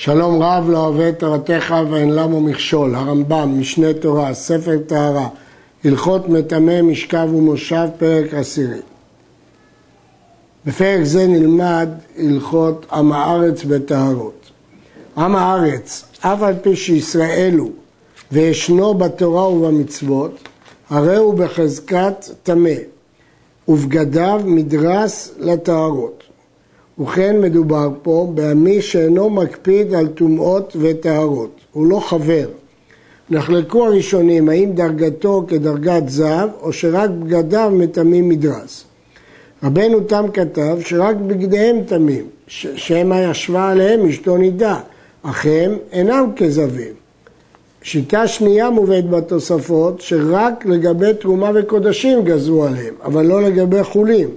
שלום רב לא אוהב את תורתך ואין למו מכשול, הרמב"ם, משנה תורה, ספר טהרה, הלכות מטמא, משכב ומושב, פרק עשירי. בפרק זה נלמד הלכות עם הארץ בטהרות. עם הארץ, אף על פי שישראל הוא וישנו בתורה ובמצוות, הרי הוא בחזקת טמא, ובגדיו מדרס לטהרות. וכן מדובר פה בעמי שאינו מקפיד על טומאות וטהרות, הוא לא חבר. נחלקו הראשונים האם דרגתו כדרגת זב או שרק בגדיו מטמאים מדרס. רבנו תם כתב שרק בגדיהם טמאים, שמא ישבה עליהם אשתו נידה, אך הם אינם כזבים. שיטה שנייה מובאת בתוספות שרק לגבי תרומה וקודשים גזרו עליהם, אבל לא לגבי חולין.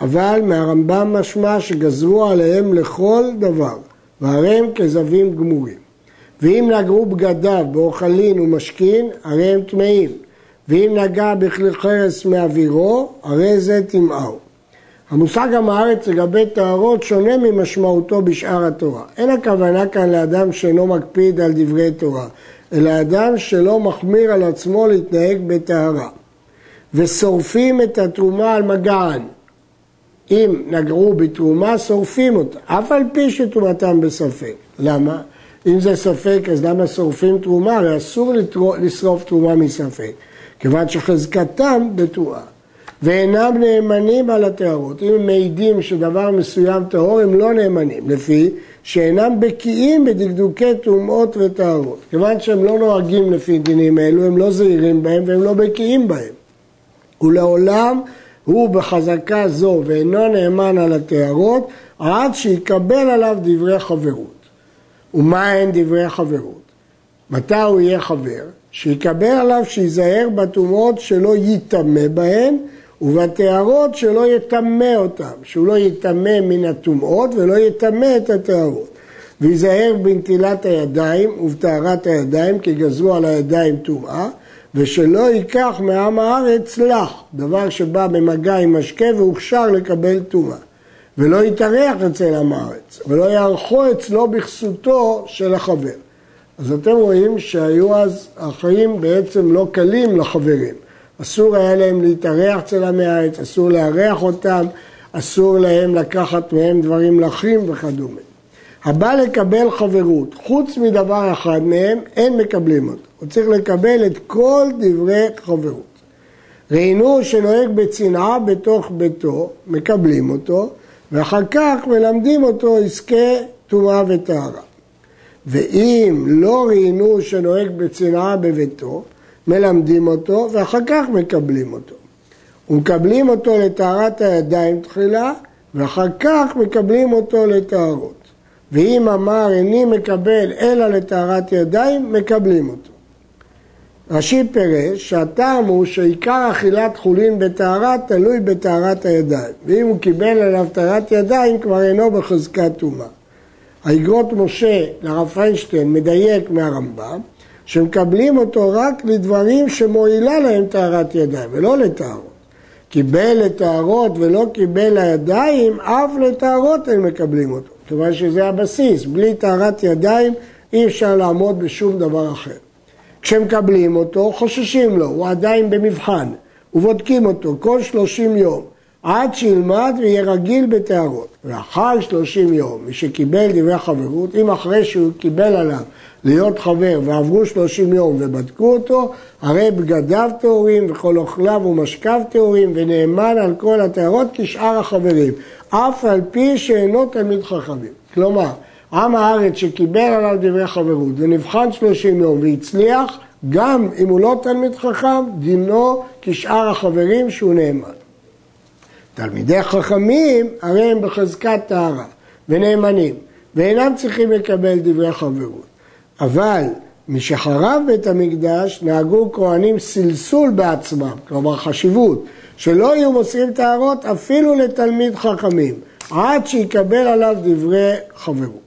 אבל מהרמב"ם משמע שגזרו עליהם לכל דבר, והרי הם כזבים גמורים. ואם נגעו בגדיו באוכלין ומשכין, הרי הם טמאים. ואם נגע בכלי חרס מאווירו, הרי זה טמאו. המושג עם הארץ לגבי טהרות שונה ממשמעותו בשאר התורה. אין הכוונה כאן לאדם שאינו מקפיד על דברי תורה, אלא אדם שלא מחמיר על עצמו להתנהג בטהרה. ושורפים את התרומה על מגען, אם נגעו בתרומה, שורפים אותה, אף על פי שתרומתם בספק. למה? אם זה ספק, אז למה שורפים תרומה? הרי אסור לשרוף תרומה מספק, כיוון שחזקתם בתרועה. ואינם נאמנים על הטהרות. אם הם מעידים שדבר מסוים טהור, הם לא נאמנים, לפי שאינם בקיאים בדקדוקי טומאות וטהרות. כיוון שהם לא נוהגים לפי דינים אלו, הם לא זהירים בהם והם לא בקיאים בהם. ולעולם הוא בחזקה זו ואינו נאמן על הטהרות, עד שיקבל עליו דברי חברות. ומה הן דברי חברות? מתי הוא יהיה חבר? שיקבל עליו שייזהר בטומאות שלא ייטמא בהן, ובטהרות שלא יטמא אותם, שהוא לא יטמא מן הטומאות ולא יטמא את הטהרות. וייזהר בנטילת הידיים ובטהרת הידיים, כי גזרו על הידיים טומאה, ושלא ייקח מעם הארץ לך, דבר שבא במגע עם משקה והוכשר לקבל טומאה. ולא יתארח אצל עם הארץ, ולא יערכו אצלו בכסותו של החבר. אז אתם רואים שהיו אז החיים בעצם לא קלים לחברים. אסור היה להם להתארח אצל עמי הארץ, אסור לארח אותם, אסור להם לקחת מהם דברים לחים וכדומה. הבא לקבל חברות, חוץ מדבר אחד מהם, אין מקבלים אותו. הוא צריך לקבל את כל דברי חברות. ראינו שנוהג בצנעה בתוך ביתו, מקבלים אותו, ואחר כך מלמדים אותו עסקי טומאה וטהרה. ואם לא ראינו שנוהג בצנעה בביתו, מלמדים אותו ואחר כך מקבלים אותו. ומקבלים אותו לטהרת הידיים תחילה, ואחר כך מקבלים אותו לטהרות. ואם אמר איני מקבל אלא לטהרת ידיים, מקבלים אותו. רש"י פירש שהטעם הוא שעיקר אכילת חולין בטהרה תלוי בטהרת הידיים, ואם הוא קיבל עליו טהרת ידיים כבר אינו בחזקת טומאה. האגרות משה לרב פיינשטיין מדייק מהרמב"ם שמקבלים אותו רק לדברים שמועילה להם טהרת ידיים ולא לטהרות. קיבל לטהרות ולא קיבל לידיים, אף לטהרות הם מקבלים אותו, כיוון שזה הבסיס, בלי טהרת ידיים אי אפשר לעמוד בשום דבר אחר. כשמקבלים אותו, חוששים לו, הוא עדיין במבחן, ובודקים אותו כל שלושים יום, עד שילמד ויהיה רגיל בטהרות. לאחר שלושים יום, מי שקיבל דברי חברות, אם אחרי שהוא קיבל עליו להיות חבר ועברו שלושים יום ובדקו אותו, הרי בגדיו טהורים וכל אוכליו ומשכב טהורים ונאמן על כל הטהרות כשאר החברים, אף על פי שאינו תלמיד חכמים. כלומר, עם הארץ שקיבל עליו דברי חברות ונבחן שלושים יום והצליח, גם אם הוא לא תלמיד חכם, דינו כשאר החברים שהוא נאמן. תלמידי חכמים הרי הם בחזקת טהרה ונאמנים ואינם צריכים לקבל דברי חברות. אבל משחרב בית המקדש נהגו כהנים סלסול בעצמם, כלומר חשיבות, שלא יהיו מוסרים טהרות אפילו לתלמיד חכמים, עד שיקבל עליו דברי חברות.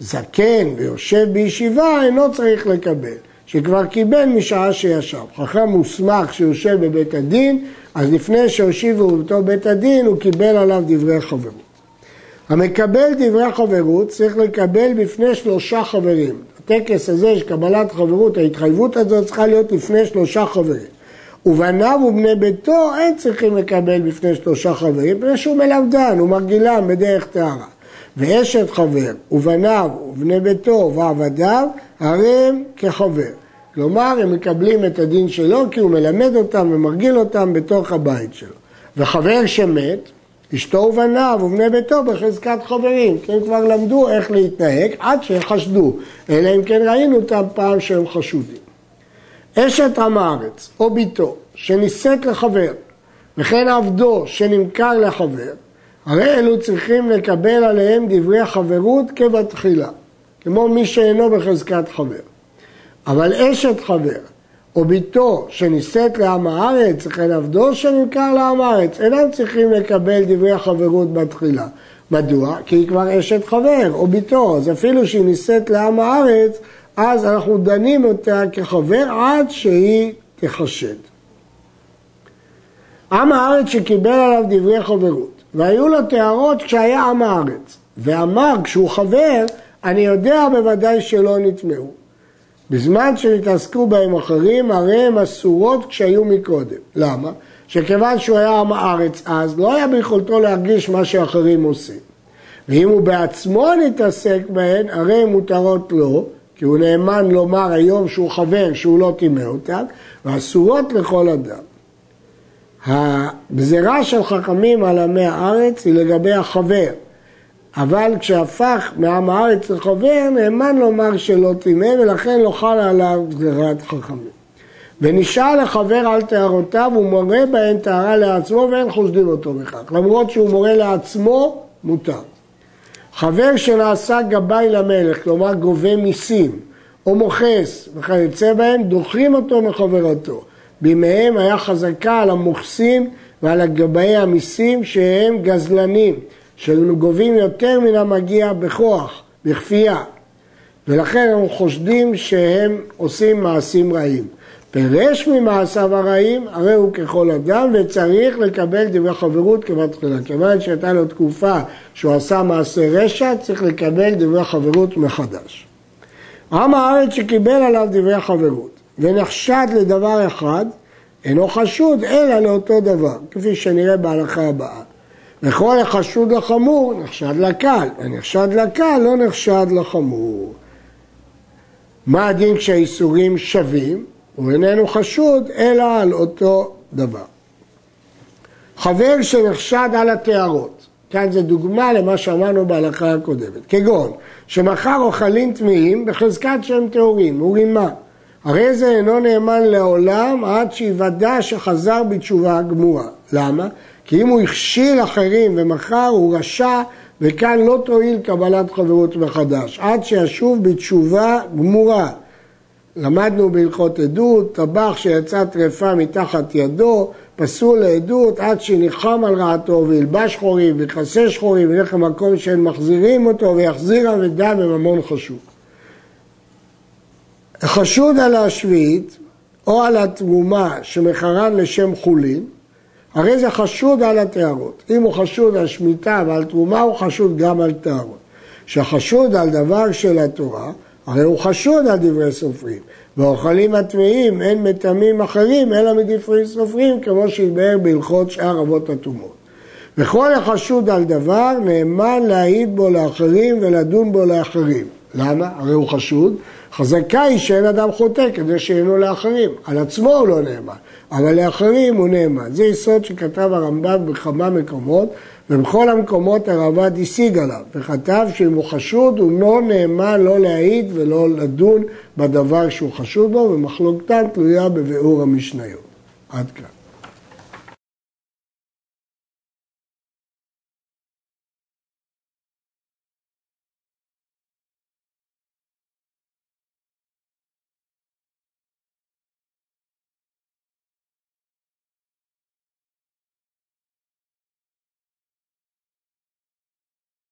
זקן ויושב בישיבה אינו צריך לקבל, שכבר קיבל משעה שישב. חכם מוסמך שיושב בבית הדין, אז לפני שהושיבו אותו בית הדין הוא קיבל עליו דברי חברות. המקבל דברי חברות צריך לקבל בפני שלושה חברים. הטקס הזה של קבלת חברות, ההתחייבות הזאת צריכה להיות לפני שלושה חברים. ובניו ובני ביתו אין צריכים לקבל בפני שלושה חברים, מפני שהוא מלמדן, הוא מרגילם בדרך טהרה. ואשת חבר, ובניו ובני ביתו ועבדיו, הרי הם כחבר. כלומר, הם מקבלים את הדין שלו כי הוא מלמד אותם ומרגיל אותם בתוך הבית שלו. וחבר שמת, אשתו ובניו ובני ביתו בחזקת חברים, כי הם כבר למדו איך להתנהג עד שחשדו, אלא אם כן ראינו אותם פעם שהם חשודים. אשת עם הארץ או ביתו שנישאת לחבר וכן עבדו שנמכר לחבר, הרי אלו צריכים לקבל עליהם דברי חברות כבתחילה, כמו מי שאינו בחזקת חבר. אבל אשת חבר או ביתו שנישאת לעם הארץ, וכן עבדו שנמכר לעם הארץ, אינם צריכים לקבל דברי החברות בתחילה. מדוע? כי היא כבר אשת חבר או ביתו, אז אפילו שהיא נישאת לעם הארץ, אז אנחנו דנים אותה כחבר עד שהיא תחשד. עם הארץ שקיבל עליו דברי חברות, והיו לו טהרות כשהיה עם הארץ, ואמר כשהוא חבר, אני יודע בוודאי שלא נטמעו. בזמן שהתעסקו בהם אחרים, הרי הם אסורות כשהיו מקודם. למה? שכיוון שהוא היה עם הארץ אז, לא היה ביכולתו להרגיש מה שאחרים עושים. ואם הוא בעצמו נתעסק בהן, הרי הן מותרות לו, כי הוא נאמן לומר היום שהוא חבר, שהוא לא טימא אותן, ואסורות לכל אדם. הגזירה של חכמים על עמי הארץ היא לגבי החבר, אבל כשהפך מעם הארץ לחבר, נאמן לומר שלא טימא, ולכן לא חל עליו גזירת חכמים. ונשאל לחבר על טהרותיו, הוא מורה בהן טהרה לעצמו ואין חושדים אותו בכך. למרות שהוא מורה לעצמו, מותר. חבר שנעשה גבאי למלך, כלומר גובה מיסים, או מוכס וכיוצא בהם, דוחים אותו מחברתו. בימיהם היה חזקה על המוכסים ועל הגבאי המיסים שהם גזלנים. שהיינו גובים יותר מן המגיע בכוח, בכפייה, ולכן אנחנו חושדים שהם עושים מעשים רעים. פירש ממעשיו הרעים, הרי הוא ככל אדם וצריך לקבל דברי חברות כבתחילה. כיוון שהייתה לו תקופה שהוא עשה מעשה רשע, צריך לקבל דברי חברות מחדש. עם הארץ שקיבל עליו דברי חברות ונחשד לדבר אחד, אינו חשוד אלא לאותו דבר, כפי שנראה בהלכה הבאה. וכל החשוד לחמור נחשד לקל, ונחשד לקל לא נחשד לחמור. מה הדין כשהאיסורים שווים? הוא איננו חשוד אלא על אותו דבר. חבר שנחשד על הטהרות, כאן זה דוגמה למה שאמרנו בהלכה הקודמת, כגון שמכר אוכלים טמאים בחזקת שהם טהורים, הוא רימה. הרי זה אינו נאמן לעולם עד שיוודע שחזר בתשובה גמורה. למה? כי אם הוא הכשיל אחרים ומכר, הוא רשע, וכאן לא תועיל קבלת חברות מחדש, עד שישוב בתשובה גמורה. למדנו בהלכות עדות, טבח שיצא טרפה מתחת ידו, פסול לעדות עד שניחם על רעתו וילבש שחורים ויכסה שחורים וילך למקום שהם מחזירים אותו ויחזירה ודם ממון חשוב. חשוד על השביעית או על התרומה שמכרן לשם חולין, הרי זה חשוד על הטהרות. אם הוא חשוד על שמיטה ועל תרומה, הוא חשוד גם על טהרות. כשחשוד על דבר של התורה, הרי הוא חשוד על דברי סופרים. ואוכלים הטמאים אין מטמאים אחרים אלא מדברי סופרים, כמו שהתבהר בהלכות שאר אבות הטומאות. וכל החשוד על דבר נאמן להעיד בו לאחרים ולדון בו לאחרים. למה? הרי הוא חשוד. חזקה היא שאין אדם חוטא כדי שאינו לאחרים. על עצמו הוא לא נאמן. אבל לאחרים הוא נאמן. זה יסוד שכתב הרמב"ם בכמה מקומות, ובכל המקומות הרב"ד השיג עליו, וכתב שאם הוא חשוד הוא לא נאמן לא להעיד ולא לדון בדבר שהוא חשוד בו, ומחלוקתן תלויה בביאור המשניות. עד כאן.